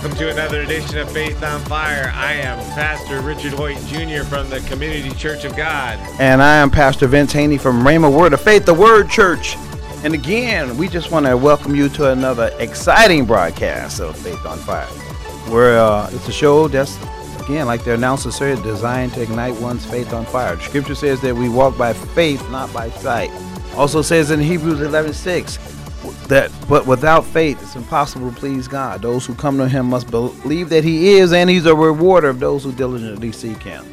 Welcome to another edition of Faith on Fire. I am Pastor Richard Hoyt Jr. from the Community Church of God. And I am Pastor Vince Haynie from Rhema Word of Faith, the Word Church. And again, we just want to welcome you to another exciting broadcast of Faith on Fire, where uh, it's a show that's, again, like the announcer said, designed to ignite one's faith on fire. Scripture says that we walk by faith, not by sight. Also says in Hebrews 11 6, that but without faith it's impossible to please God. Those who come to him must believe that he is and he's a rewarder of those who diligently seek him.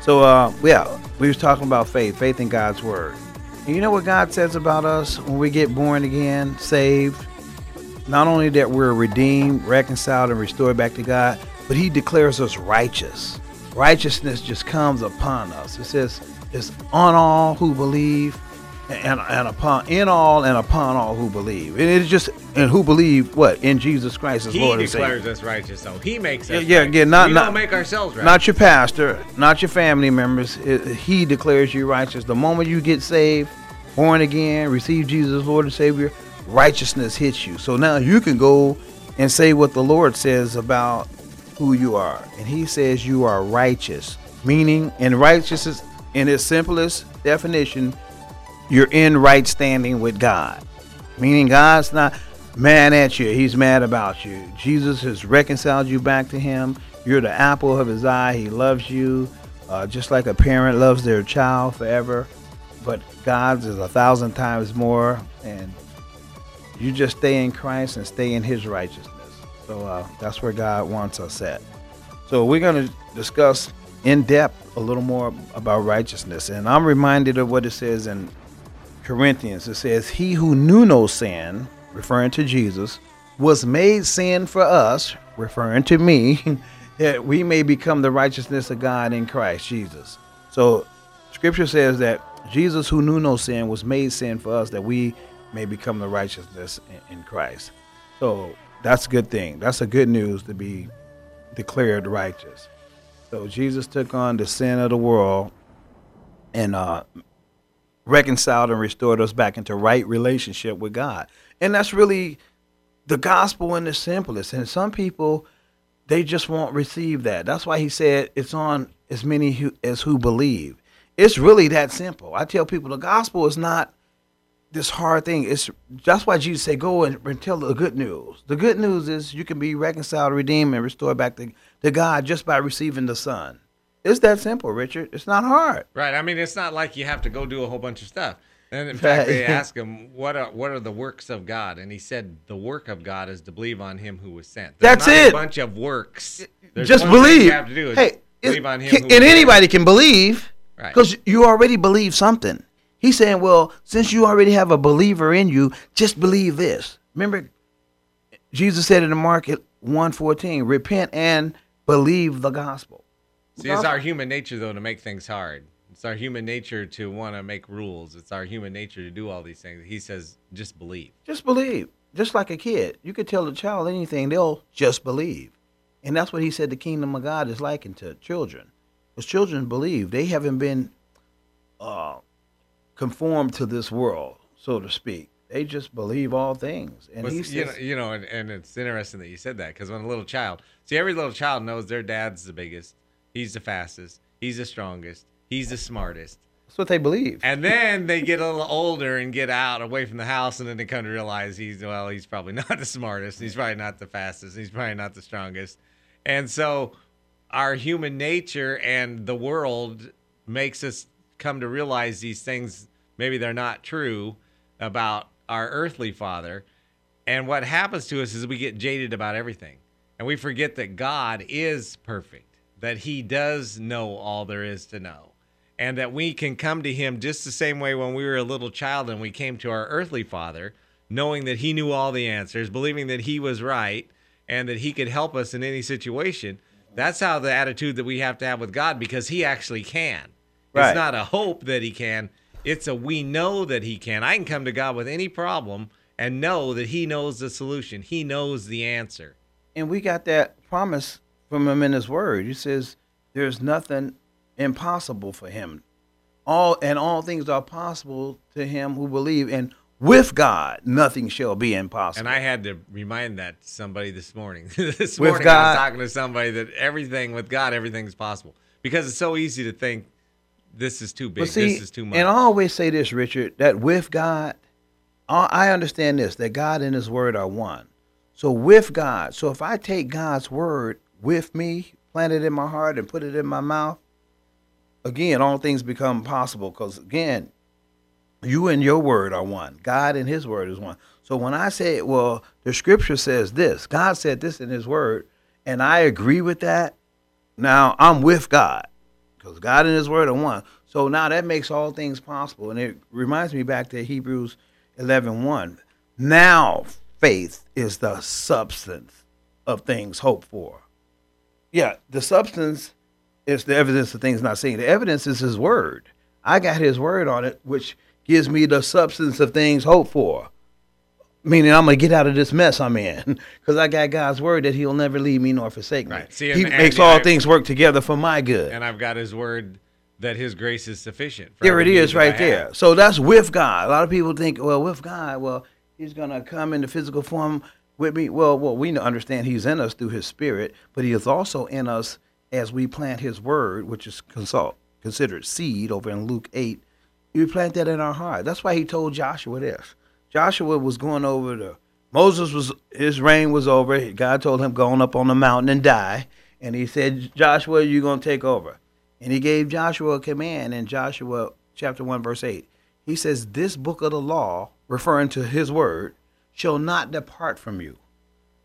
So uh yeah, we was talking about faith, faith in God's word. And you know what God says about us when we get born again, saved? Not only that we're redeemed, reconciled, and restored back to God, but he declares us righteous. Righteousness just comes upon us. It says it's on all who believe and, and upon in all and upon all who believe. And it's just and who believe what in Jesus Christ as He Lord and Savior. He declares us righteous, so He makes us. Yeah, yeah, yeah, not- we not- make ourselves right. Not your pastor, not your family members. It- he declares you righteous. The moment you get saved, born again, receive Jesus as Lord and Savior, righteousness hits you. So now you can go and say what the Lord says about who you are. And he says you are righteous, meaning in righteousness in its simplest definition, you're in right standing with God. Meaning God's not mad at you, he's mad about you. Jesus has reconciled you back to him. You're the apple of his eye. He loves you uh, just like a parent loves their child forever. But God's is a thousand times more. And you just stay in Christ and stay in his righteousness. So uh, that's where God wants us at. So we're going to discuss in depth a little more about righteousness. And I'm reminded of what it says in Corinthians. It says, He who knew no sin, referring to Jesus, was made sin for us, referring to me, that we may become the righteousness of God in Christ Jesus. So scripture says that Jesus, who knew no sin, was made sin for us that we may become the righteousness in, Christ. So that's a good thing. That's a good news to be declared righteous. So Jesus took on the sin of the world and uh, reconciled and restored us back into right relationship with God. And that's really the gospel in the simplest. And some people, they just won't receive that. That's why he said it's on as many who, as who believe. It's really that simple. I tell people the gospel is not this hard thing. It's that's why Jesus said, "Go and, and tell the good news." The good news is you can be reconciled, redeemed, and restored back to, to God just by receiving the Son. It's that simple, Richard. It's not hard. Right. I mean, it's not like you have to go do a whole bunch of stuff. And in fact, they Right. ask him, "What are what are the works of God?" And he said, "The work of God is to believe on Him who was sent." There's That's not it. A bunch of works. There's just believe. You have to do is hey, believe on Him. can- and sent. anybody can believe Right. because you already believe something. He's saying, well, since you already have a believer in you, just believe this. Remember, Jesus said in the Mark 1.14, repent and believe the gospel. See, it's our human nature though to make things hard. It's our human nature to want to make rules. It's our human nature to do all these things. He says, "Just believe." Just believe. Just like a kid. You could tell a child anything, they'll just believe. And that's what he said the kingdom of God is likened to children. Because children believe. They haven't been uh, conformed to this world, so to speak. They just believe all things. And But, he you know, you know, and, and it's interesting that you said that because when a little child, see, every little child knows their dad's the biggest, he's the fastest, he's the strongest, he's the smartest. that's what they believe. And then they get a little older and get out away from the house, and then they come to realize he's well, he's probably not the smartest, he's probably not the fastest, he's probably not the strongest. And so, our human nature and the world makes us come to realize these things. Maybe they're not true about our earthly father. And what happens to us is we get jaded about everything, and we forget that God is perfect. That he does know all there is to know and that we can come to him just the same way when we were a little child and we came to our earthly father knowing that he knew all the answers believing that he was right and that he could help us in any situation. That's how the attitude that we have to have with god because he actually can. Right. it's not a hope that he can. It's a we know that he can. I can come to god with any problem and know that he knows the solution. He knows the answer. And we got that promise from him in his word. He says there's nothing impossible for him. All and all things are possible to him who believe and with God nothing shall be impossible. And I had to remind that to somebody this morning. this With morning I was talking to somebody that everything with God, everything's possible. Because it's so easy to think this is too big, see, this is too much. and I always say this, Richard, that with God, I understand this, that God and his word are one. So with God, so if I take God's word with me, plant it in my heart and put it in my mouth, again, all things become possible. Because again, you and your word are one. God and his word is one. So when I say, well, the scripture says this, God said this in his word, and I agree with that, now I'm with God because God and His Word are one. So now that makes all things possible, and it reminds me back to Hebrews 11:1. Now faith is the substance of things hoped for. Yeah, the substance is the evidence of things not seen. The evidence is His Word. I got His Word on it, which gives me the substance of things hoped for. Meaning, I'm gonna get out of this mess I'm in because I got God's word that He'll never leave me nor forsake me. Right. See, he and- makes and all I- things work together for my good. and I've got his word that his grace is sufficient. For There it is right there. have. So that's with God. A lot of people think, well, with God, well, he's going to come in the physical form with me. Well, well, we understand he's in us through his spirit, but he is also in us as we plant his word, which is consult, considered seed over in Luke 8. We plant that in our heart. That's why he told Joshua this. Joshua was going over the Moses was his reign was over. God told him going up on the mountain and die. And he said, Joshua, you're gonna take over. And he gave Joshua a command in Joshua chapter 1, verse 8. He says, This book of the law, referring to his word, shall not depart from you.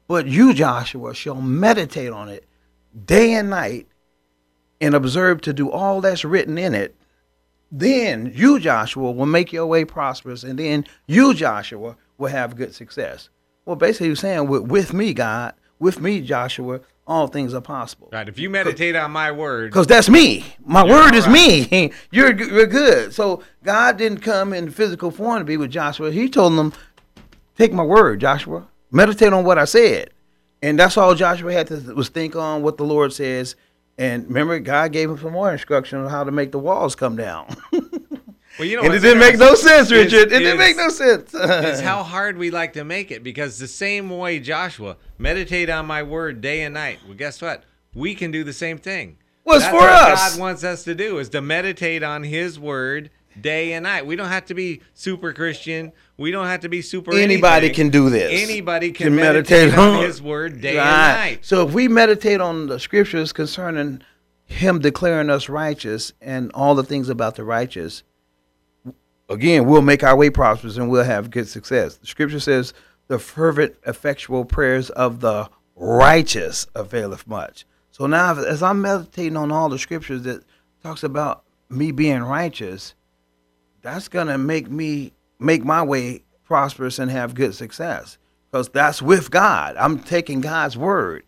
But you, Joshua, shall meditate on it day and night and observe to do all that's written in it. Then you, Joshua, will make your way prosperous, and then you, Joshua, will have good success. Well, basically, he's saying, with, with me, God, with me, Joshua, all things are possible. Right. If you meditate on my word, Because that's me. My word is all me. You're, you're good. So God didn't come in physical form to be with Joshua. He told him, take my word, Joshua. Meditate on what I said. And that's all Joshua had to was think on what the Lord says. And remember, God gave him some more instruction on how to make the walls come down. well, you know, and it didn't make no sense, is- Richard. it didn't is- make no sense. is how hard we like to make it because the same way Joshua meditate on my word day and night. Well, guess what? We can do the same thing. Well, it's That's for what us. God wants us to do is to meditate on His word day and night. We don't have to be super Christian. We don't have to be super. Anybody anything. can do this. Anybody can, meditate, on His word day Right. and night. So if we meditate on the scriptures concerning Him declaring us righteous and all the things about the righteous, again, we'll make our way prosperous and we'll have good success. The scripture says, "The fervent, effectual prayers of the righteous availeth much." So now, as I'm meditating on all the scriptures that talks about me being righteous, that's gonna make me make my way prosperous and have good success because that's with God. I'm taking God's word.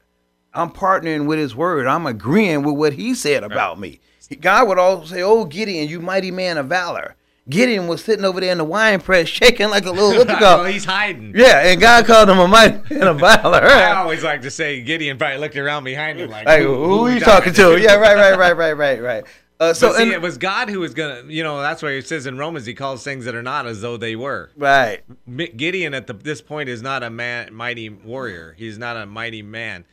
I'm partnering with His word. I'm agreeing with what He said about me. God would also say, "Oh Gideon, you mighty man of valor." Gideon was sitting over there in the wine press, shaking like a little what you well, he's hiding. Yeah, and God called him a mighty man of valor. I always like to say Gideon probably looked around behind him like, Like, who, are you talking to? Yeah, right, right, right, right, right, right. Uh, so, see, and- it was God who was gonna, you know, that's why it says in Romans, He calls things that are not as though they were. right. Gideon at the, this point is not a man, mighty warrior. He's not a mighty man,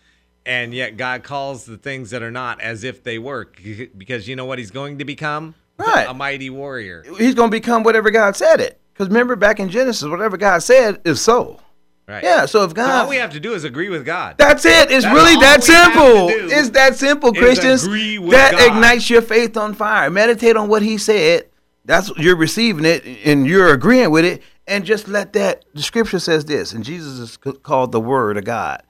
and yet God calls the things that are not as if they were, because you know what He's going to become? Right. a mighty warrior. He's going to become whatever God said it. Because remember, back in Genesis, whatever God said is so. Right. Yeah. So if So God, all we have to do is agree with God. That's it. It's That's really that we have to simple. It's that simple, Christians. agree with That God. ignites your faith on fire. Meditate on what He said. That's you're receiving it and you're agreeing with it, and just let that. The Scripture says this, and Jesus is called the Word of God.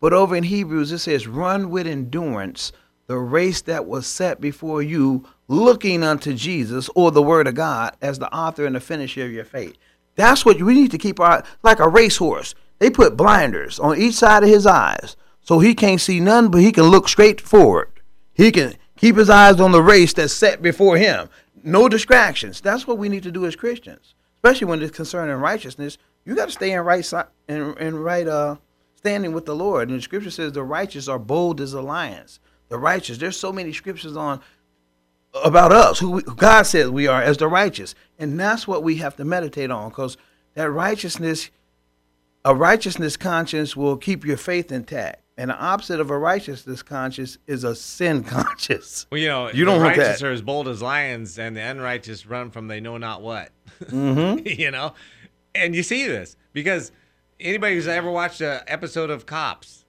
But over in Hebrews, it says, "Run with endurance the race that was set before you, looking unto Jesus or the Word of God as the author and the finisher of your faith. That's what we need to keep our like a racehorse. They put blinders on each side of his eyes so he can't see none, but he can look straight forward. He can keep his eyes on the race that's set before him. No distractions. That's what we need to do as Christians, especially when it's concerning righteousness. You got to stay in right in, in right uh standing with the Lord. And the scripture says the righteous are bold as a lions. The righteous. There's so many scriptures on about us who we, God says we are as the righteous, and that's what we have to meditate on because that righteousness, a righteousness conscience will keep your faith intact. And the opposite of a righteousness conscience is a sin conscience. Well, you know, You don't the want righteous that. are as bold as lions, and the unrighteous run from they know not what. Mm-hmm. you know, and you see this because anybody who's ever watched an episode of Cops,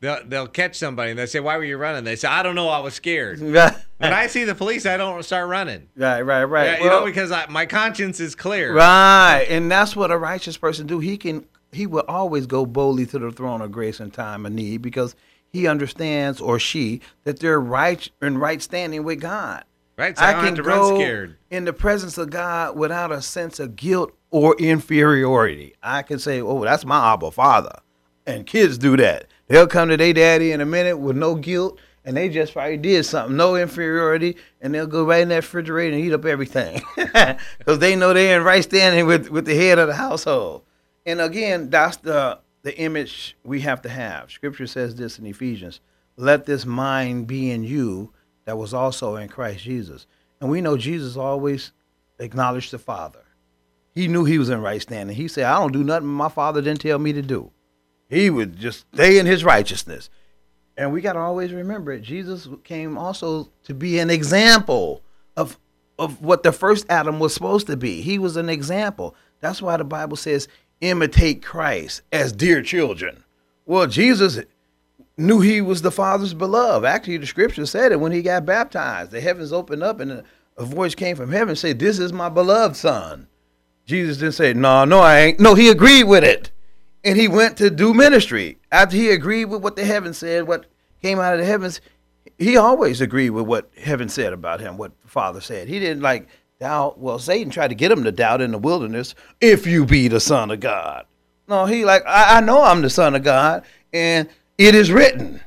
they'll they'll catch somebody and they say, "Why were you running?" They say, "I don't know, I was scared." When I see the police, I don't start running. right, right. right. Yeah, you know, because I, my conscience is clear. Right, and that's what a righteous person do. He can, he will always go boldly to the throne of grace in time of need because he understands or she that they're right in right standing with God. Right, so I, to run scared. in the presence of God without a sense of guilt or inferiority. I can say, "Oh, that's my Abba Father," and kids do that. They'll come to their daddy in a minute with no guilt, and they just probably did something, no inferiority, and they'll go right in that refrigerator and eat up everything because they know they're in right standing with with the head of the household. And again, that's the the image we have to have. Scripture says this in Ephesians: "Let this mind be in you." that was also in Christ Jesus. And we know Jesus always acknowledged the Father. He knew he was in right standing. He said, I don't do nothing my Father didn't tell me to do. He would just stay in his righteousness. And we got to always remember it. Jesus came also to be an example of, of what the first Adam was supposed to be. He was an example. That's why the Bible says, imitate Christ as dear children. Well, Jesus knew he was the Father's beloved. Actually, the scripture said it when he got baptized. The heavens opened up and a, voice came from heaven and said, This is my beloved son. Jesus didn't say, No, no, I ain't. No, he agreed with it. And he went to do ministry. After he agreed with what the heavens said, what came out of the heavens, he always agreed with what heaven said about him, what the Father said. He didn't like doubt. Well, Satan tried to get him to doubt in the wilderness, if you be the Son of God. No, he like, I, I know I'm the Son of God, and it is written.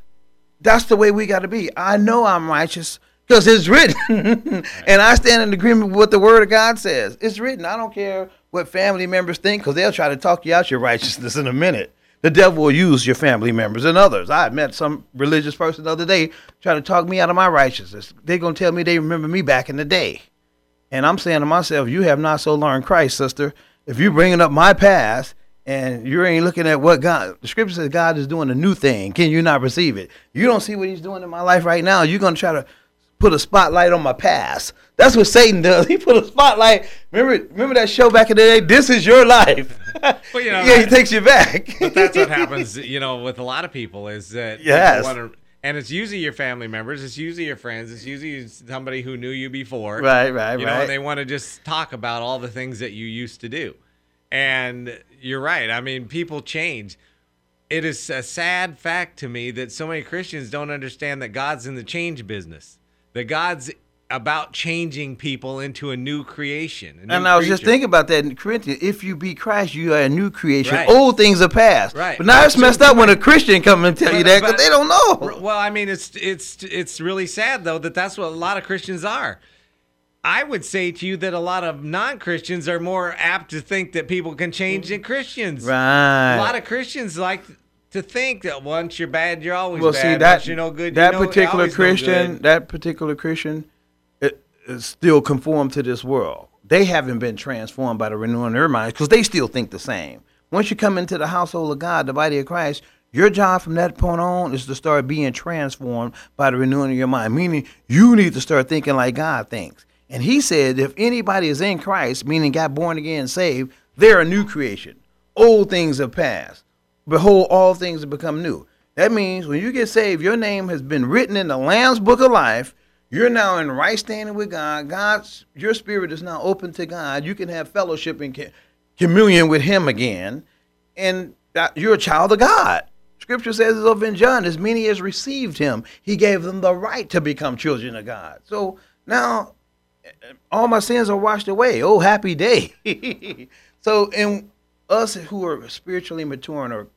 That's the way we got to be. I know I'm righteous because it's written. and I stand in agreement with what the word of God says. It's written. I don't care what family members think because they'll try to talk you out your righteousness in a minute. The devil will use your family members and others. I met some religious person the other day trying to talk me out of my righteousness. They're going to tell me they remember me back in the day. And I'm saying to myself, you have not so learned Christ, sister. If you're bringing up my past and you ain't looking at what God, the scripture says God is doing a new thing. Can you not receive it? You don't see what he's doing in my life right now. You're going to try to put a spotlight on my past. That's what Satan does. He put a spotlight. Remember, remember that show back in the day? This is your life. Well, you know, yeah, he takes you back. but that's what happens, you know, with a lot of people is that people Yes. wanna- and it's usually your family members, it's usually your friends, it's usually somebody who knew you before. Right, right, you know, and they want to just talk about all the things that you used to do. And you're right. I mean, people change. It is a sad fact to me that so many Christians don't understand that God's in the change business. That God's about changing people into a new creation. a new And I was just thinking about that in Corinthians. If you be Christ, you are a new creation. Right. Old things are past. Right. But now it's messed up when a Christian come and tell you that because they don't know. Well, I mean, it's it's it's really sad though that that's what a lot of Christians are. I would say to you that a lot of non-Christians are more apt to think that people can change than Christians. Right. A lot of Christians like to think that once you're bad, you're always well, bad. see that once you're no good, that no, particular always no Christian, that particular Christian, still conform to this world. They haven't been transformed by the renewing of their minds because they still think the same. Once you come into the household of God, the body of Christ, your job from that point on is to start being transformed by the renewing of your mind. Meaning, you need to start thinking like God thinks. And He said, if anybody is in Christ, meaning got born again, saved, they're a new creation. Old things have passed. Behold, all things have become new. That means when you get saved, your name has been written in the Lamb's Book of Life. You're now in right standing with God. God's your spirit is now open to God. You can have fellowship and communion with Him again, and that you're a child of God. Scripture says it's over in John, as many as received him, he gave them the right to become children of God. So now all my sins are washed away. Oh, happy day. so in us who are spiritually maturing or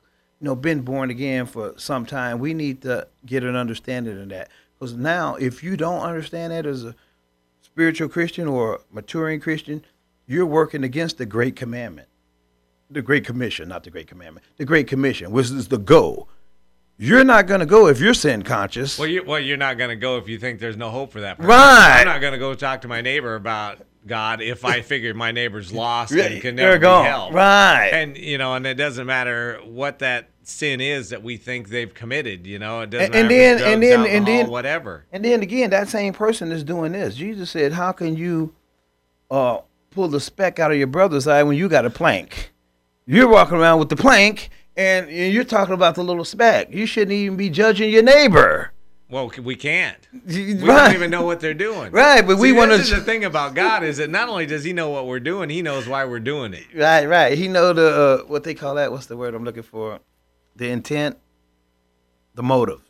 you know been born again for some time, we need to get an understanding of that. Because now if you don't understand that as a spiritual Christian or a maturing Christian, you're working against the great commandment. The great commission, not the great commandment. The great commission, which is the go. You're not going to go if you're sin conscious. Well, you, well, you're not going to go if you think there's no hope for that person. Right. I'm not going to go talk to my neighbor about God if I figure my neighbor's lost and can never be gone. helped. Right. And you know, and it doesn't matter what that sin is that we think they've committed. You know, it doesn't And- and matter then- and drugs, then- and then- whatever. And then again, that same person is doing this. Jesus said, "How can you uh, pull the speck out of your brother's eye when you got a plank? You're walking around with the plank, and you're talking about the little speck. You shouldn't even be judging your neighbor." Well, we can't. We right. don't even know what they're doing. Right, but we wanna- This is the thing about God is that not only does He know what we're doing, He knows why we're doing it. Right, right. He know the uh, what they call that. What's the word I'm looking for? The intent, the motive.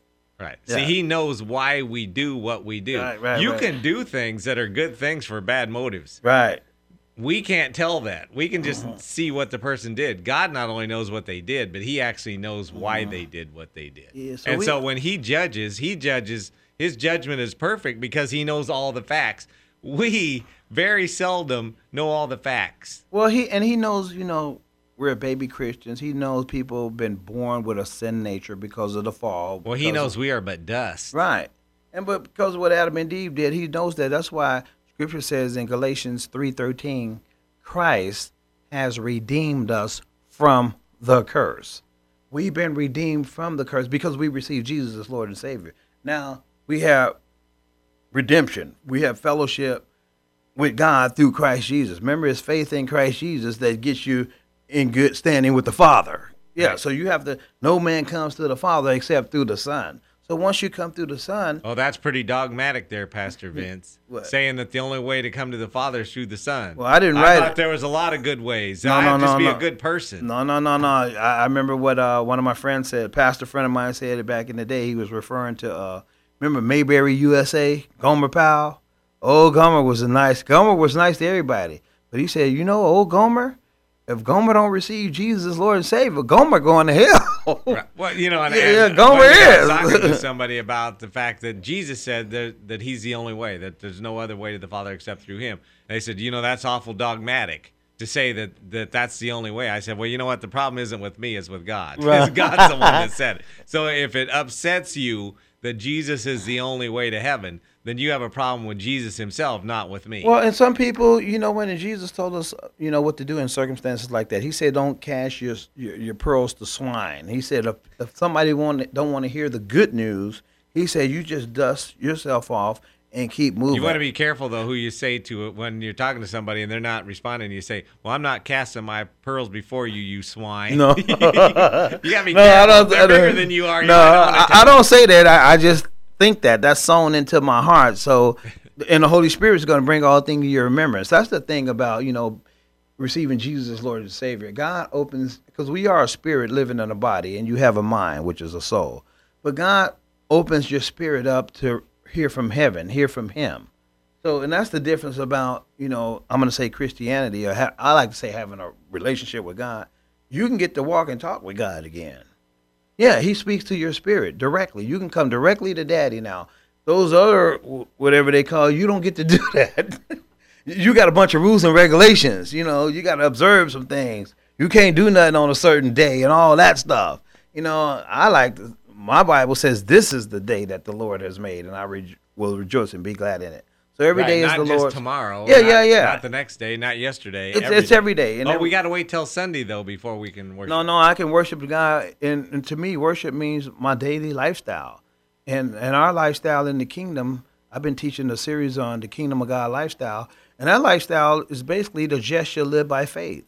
Right. Yeah. See, He knows why we do what we do. Right, right, you right. can do things that are good things for bad motives. Right. We can't tell that. We can Uh-huh. just see what the person did. God not only knows what they did, but He actually knows why they did what they did. Uh-huh. Yeah, so and we- so when He judges, He judges. His judgment is perfect because He knows all the facts. We very seldom know all the facts. Well, he and he knows, you know, we're baby Christians. He knows people have been born with a sin nature because of the fall. Well, He knows we are but dust. Right. And but because of what Adam and Eve did, he knows that. That's why scripture says in Galatians 3:13, Christ has redeemed us from the curse. We've been redeemed from the curse because we received Jesus as Lord and Savior. Now, we have redemption. We have fellowship with God through Christ Jesus. Remember, it's faith in Christ Jesus that gets you in good standing with the Father. Yeah, so you have to, no man comes to the Father except through the Son. So once you come through the Son, Oh, that's pretty dogmatic there, Pastor Vince. What? Saying that the only way to come to the Father is through the Son. Well, I didn't write I thought it. there was a lot of good ways. No, I no, have to just no, be no. a good person. no, no, no, no. I, I remember what uh, one of my friends said. Pastor friend of mine said it back in the day. He was referring to, uh, remember Mayberry USA, Gomer Powell? Old Gomer was a nice, Gomer was nice to everybody. But he said, you know, old Gomer, if Gomer don't receive Jesus as Lord and Savior, Gomer going to hell. Right. Well, you know, and, Yeah, and Gomer one day I was is. talking to somebody about the fact that Jesus said that, that he's the only way, that there's no other way to the Father except through him. And they said, you know, that's awful dogmatic to say that, that that's the only way. I said, well, you know what? The problem isn't with me, it's with God. Right. It's God's the one that said it. So if it upsets you that Jesus is the only way to heaven, then you have a problem with Jesus himself, not with me. Well, and some people, you know, when Jesus told us, you know, what to do in circumstances like that, he said, "Don't cast your your, your pearls to swine." He said, if, if somebody want don't want to hear the good news, he said, you just dust yourself off and keep moving. You want to be careful though who you say to it when you're talking to somebody and they're not responding. You say, "Well, I'm not casting my pearls before you, you swine." No. you gotta be No, I don't. They're I don't- bigger than you are. No, might I, I don't say that. I, I just think that that's sown into my heart. So, and the Holy Spirit is going to bring all things to your remembrance. That's the thing about you know receiving Jesus as Lord and Savior. God opens because we are a spirit living in a body, and you have a mind, which is a soul. But God opens your spirit up to hear from heaven, hear from Him. So, and that's the difference about you know I'm going to say Christianity, or ha- I like to say having a relationship with God. You can get to walk and talk with God again. Yeah, He speaks to your spirit directly. You can come directly to Daddy now. Those other whatever they call you don't get to do that. you got a bunch of rules and regulations. You know, you got to observe some things. You can't do nothing on a certain day and all that stuff. You know, I like to, my Bible says this is the day that the Lord has made, and I re- will rejoice and be glad in it. So every Right, day is not the just Lord's. tomorrow. Yeah, not- yeah, yeah. Not the next day, not yesterday. It's, every it's day. every day. Oh, every- we got to wait till Sunday though before we can worship. No, no, I can worship God, and, and to me, worship means my daily lifestyle, and and our lifestyle in the kingdom. I've been teaching a series on the kingdom of God lifestyle, and that lifestyle is basically the just shall live by faith,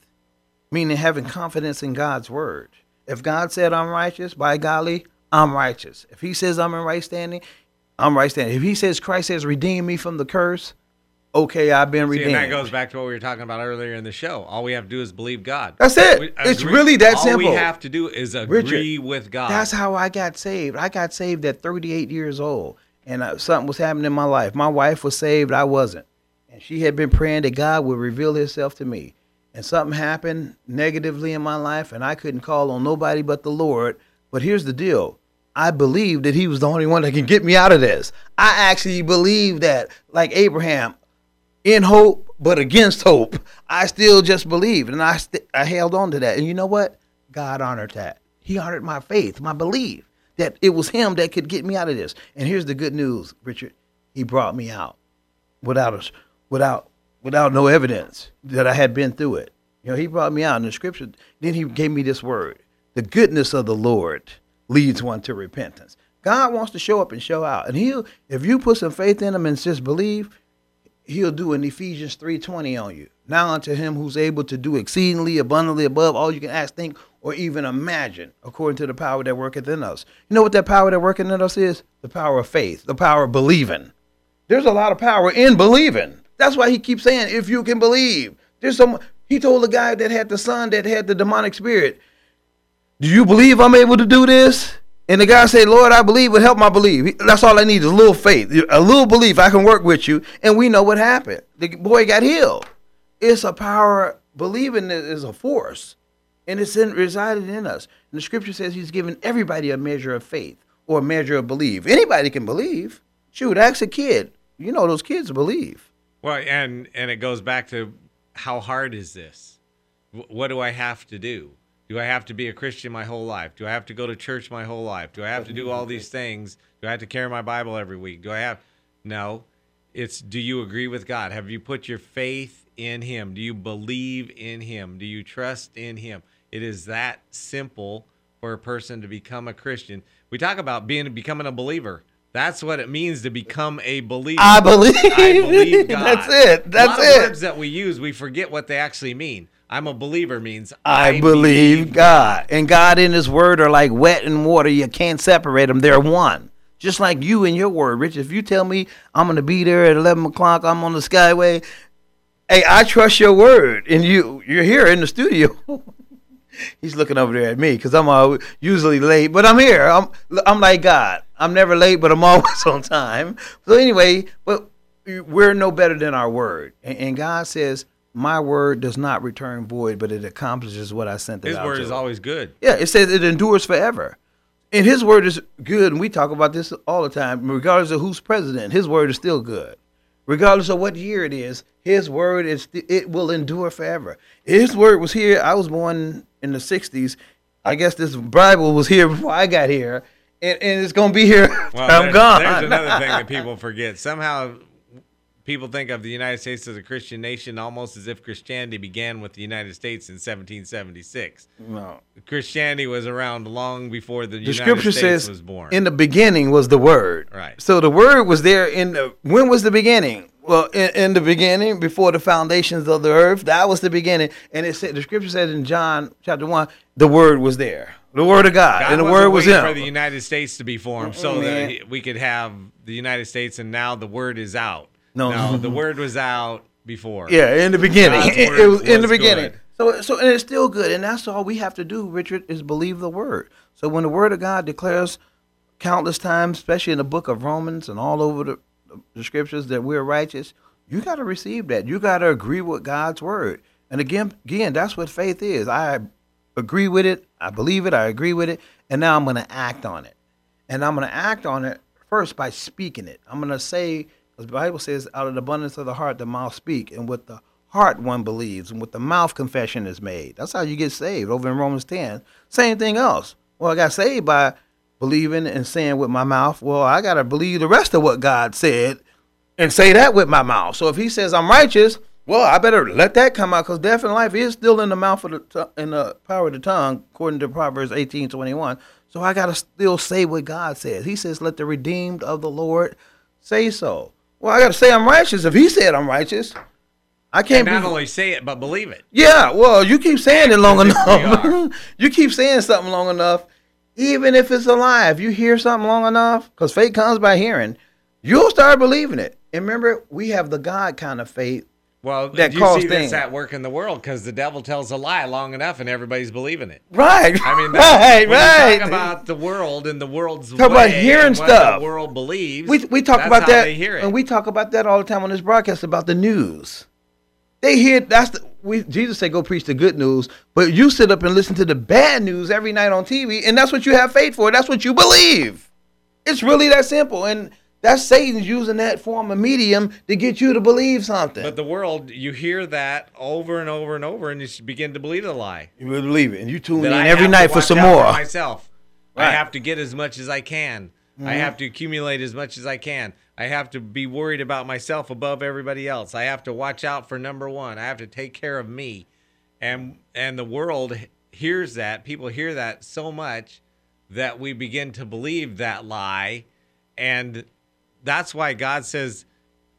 meaning having confidence in God's word. If God said I'm righteous, by golly, I'm righteous. If He says I'm in right standing, I'm right standing. If He says Christ has redeemed me from the curse, okay, I've been See, redeemed. and that goes back to what we were talking about earlier in the show. All we have to do is believe God. That's it. We- It's agree- really that all simple. we have to do is agree Richard, with God. That's how I got saved. I got saved at 38 years old, and uh, something was happening in my life. My wife was saved, I wasn't, and she had been praying that God would reveal Himself to me. And something happened negatively in my life, and I couldn't call on nobody but the Lord. But here's the deal: I believed that He was the only one that can get me out of this. I actually believe that, like Abraham, in hope but against hope. I still just believed, and I st- I held on to that. And you know what? God honored that. He honored my faith, my belief that it was Him that could get me out of this. And here's the good news, Richard. He brought me out without us, without without no evidence that I had been through it. You know, He brought me out in the Scripture. Then He gave me this word: the goodness of the Lord leads one to repentance. God wants to show up and show out, and He'll if you put some faith in Him and just believe, he'll do in Ephesians 3:20 on you. Now unto him who's able to do exceedingly abundantly above all you can ask, think, or even imagine, according to the power that worketh in us. You know what that power that worketh in us is? The power of faith, the power of believing. There's a lot of power in believing. That's why he keeps saying, if you can believe. There's some he told the guy that had the son that had the demonic spirit, Do you believe I'm able to do this? And the guy said, Lord, I believe, but help my belief. That's all I need is a little faith, a little belief. I can work with you. And we know what happened. The boy got healed. It's a power, believing is a force, and it's in, resided in us. And the scripture says he's given everybody a measure of faith or a measure of belief. Anybody can believe. Shoot, ask a kid. You know those kids believe. Well, and and it goes back to how hard is this? Wh- What do I have to do? Do I have to be a Christian my whole life? Do I have to go to church my whole life? Do I have to do all these things? Do I have to carry my Bible every week? Do I have No. It's do you agree with God? Have you put your faith in him? Do you believe in him? Do you trust in him? It is that simple for a person to become a Christian. We talk about being becoming a believer. That's what it means to become a believer. I believe. I believe God. That's it. That's it. Words that we use, we forget what they actually mean. I'm a believer means I, believe God. And God and His Word are like wet and water. You can't separate them. They're one. Just like you and your Word, Rich. If you tell me I'm going to be there at 11 o'clock, I'm on the Skyway. Hey, I trust your word, and you you're here in the studio. He's looking over there at me because I'm uh, usually late, but I'm here. I'm I'm like God. I'm never late, but I'm always on time. So anyway, but we're no better than our word, and, and God says, "My word does not return void, but it accomplishes what I sent it His out word to." is always good. Yeah, it says it endures forever. And his word is good, and we talk about this all the time, regardless of who's president. His word is still good. Regardless of what year it is, his word is it will endure forever. His word was here. I was born in the '60s. I guess this Bible was here before I got here, and, and it's gonna be here. Well, I'm there's, gone. There's another thing that people forget. Somehow, people think of the United States as a Christian nation almost as if Christianity began with the United States in 1776. No. Christianity was around long before the, the United scripture States says was born. in the beginning was the word Right. so the word was there in the when was the beginning well in, in the beginning before the foundations of the earth that was the beginning and it said the scripture says in john chapter 1 the word was there the word of god, God and the word was him for the United States to be formed so Mm-mm, that mm-hmm. we could have the United States, and now the word is out. No. the word was out before. yeah in the beginning God's it, word it was in the beginning good. so so and it's still good and that's all we have to do richard is believe the word so when the word of god declares countless times, especially in the book of Romans and all over the, the scriptures that we're righteous, you got to receive that. You got to agree with God's word. And again, again, that's what faith is. I agree with it. I believe it. I agree with it. And now I'm going to act on it. And I'm going to act on it first by speaking it. I'm going to say, as the Bible says, out of the abundance of the heart, the mouth speak. And with the heart one believes, and with the mouth confession is made. That's how you get saved over in Romans 10. Same thing else. Well, I got saved by believing and saying with my mouth, well, I got to believe the rest of what God said and say that with my mouth. So if he says I'm righteous, well, I better let that come out because death and life is still in the mouth of the tongue, in the power of the tongue, according to Proverbs 18, 21. So I got to still say what God says. He says, let the redeemed of the Lord say so. Well, I got to say I'm righteous if he said I'm righteous. I can't not be. only say it, but believe it. Yeah, well, you keep saying it long As if we enough. you keep saying something long enough, even if it's a lie. If you hear something long enough, because faith comes by hearing, you'll start believing it. And remember, we have the God kind of faith. Well, that you see things. this at work in the world because the devil tells a lie long enough and everybody's believing it. Right. I mean, right, right. talk about the world and the world's Talk about hearing stuff. the world believes. we we talk about that, They hear it. and we talk about that all the time on this broadcast about the news. They hear that's the we Jesus said go preach the good news, but you sit up and listen to the bad news every night on TV, and that's what you have faith for. That's what you believe. It's really that simple, and that's Satan's using that form of medium to get you to believe something. but the world, you hear that over and over and over, and you begin to believe the lie. you believe it, and you tune That in I every night for some more. myself, I have to get as much as I can. I Mm-hmm. have to accumulate as much as I can. I have to be worried about myself above everybody else. I have to watch out for number one. I have to take care of me, and and the world hears that. People hear that so much that we begin to believe that lie, and that's why God says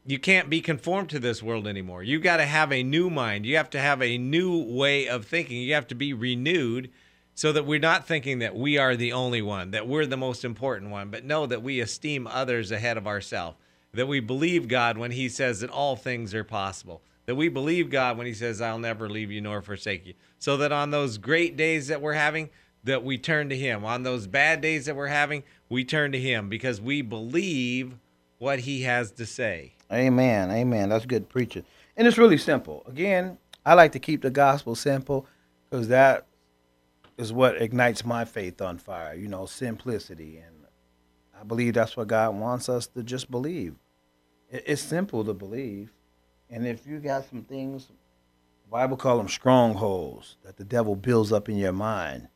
you can't be conformed to this world anymore. You got to have a new mind. You have to have a new way of thinking. You have to be renewed so that we're not thinking that we are the only one, that we're the most important one, but know that we esteem others ahead of ourselves. That we believe God when He says that all things are possible. That we believe God when He says, I'll never leave you nor forsake you. So that on those great days that we're having, that we turn to Him. On those bad days that we're having, we turn to Him because we believe what He has to say. Amen. Amen. That's good preaching. And it's really simple. Again, I like to keep the gospel simple because that is what ignites my faith on fire. You know, simplicity. And I believe that's what God wants us to just believe. It's simple to believe. And if you got some things, the Bible call them strongholds that the devil builds up in your mind,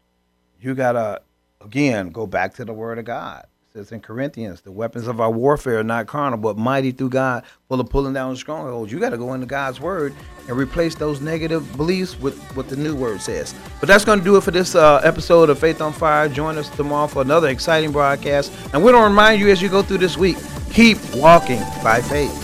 you got to, again, go back to the word of God. Says in Corinthians, the weapons of our warfare are not carnal, but mighty through God full of pulling down strongholds. You got to go into God's word and replace those negative beliefs with what the new word says. But that's going to do it for this uh, episode of Faith on Fire. Join us tomorrow for another exciting broadcast. And we're going to remind you as you go through this week, keep walking by faith.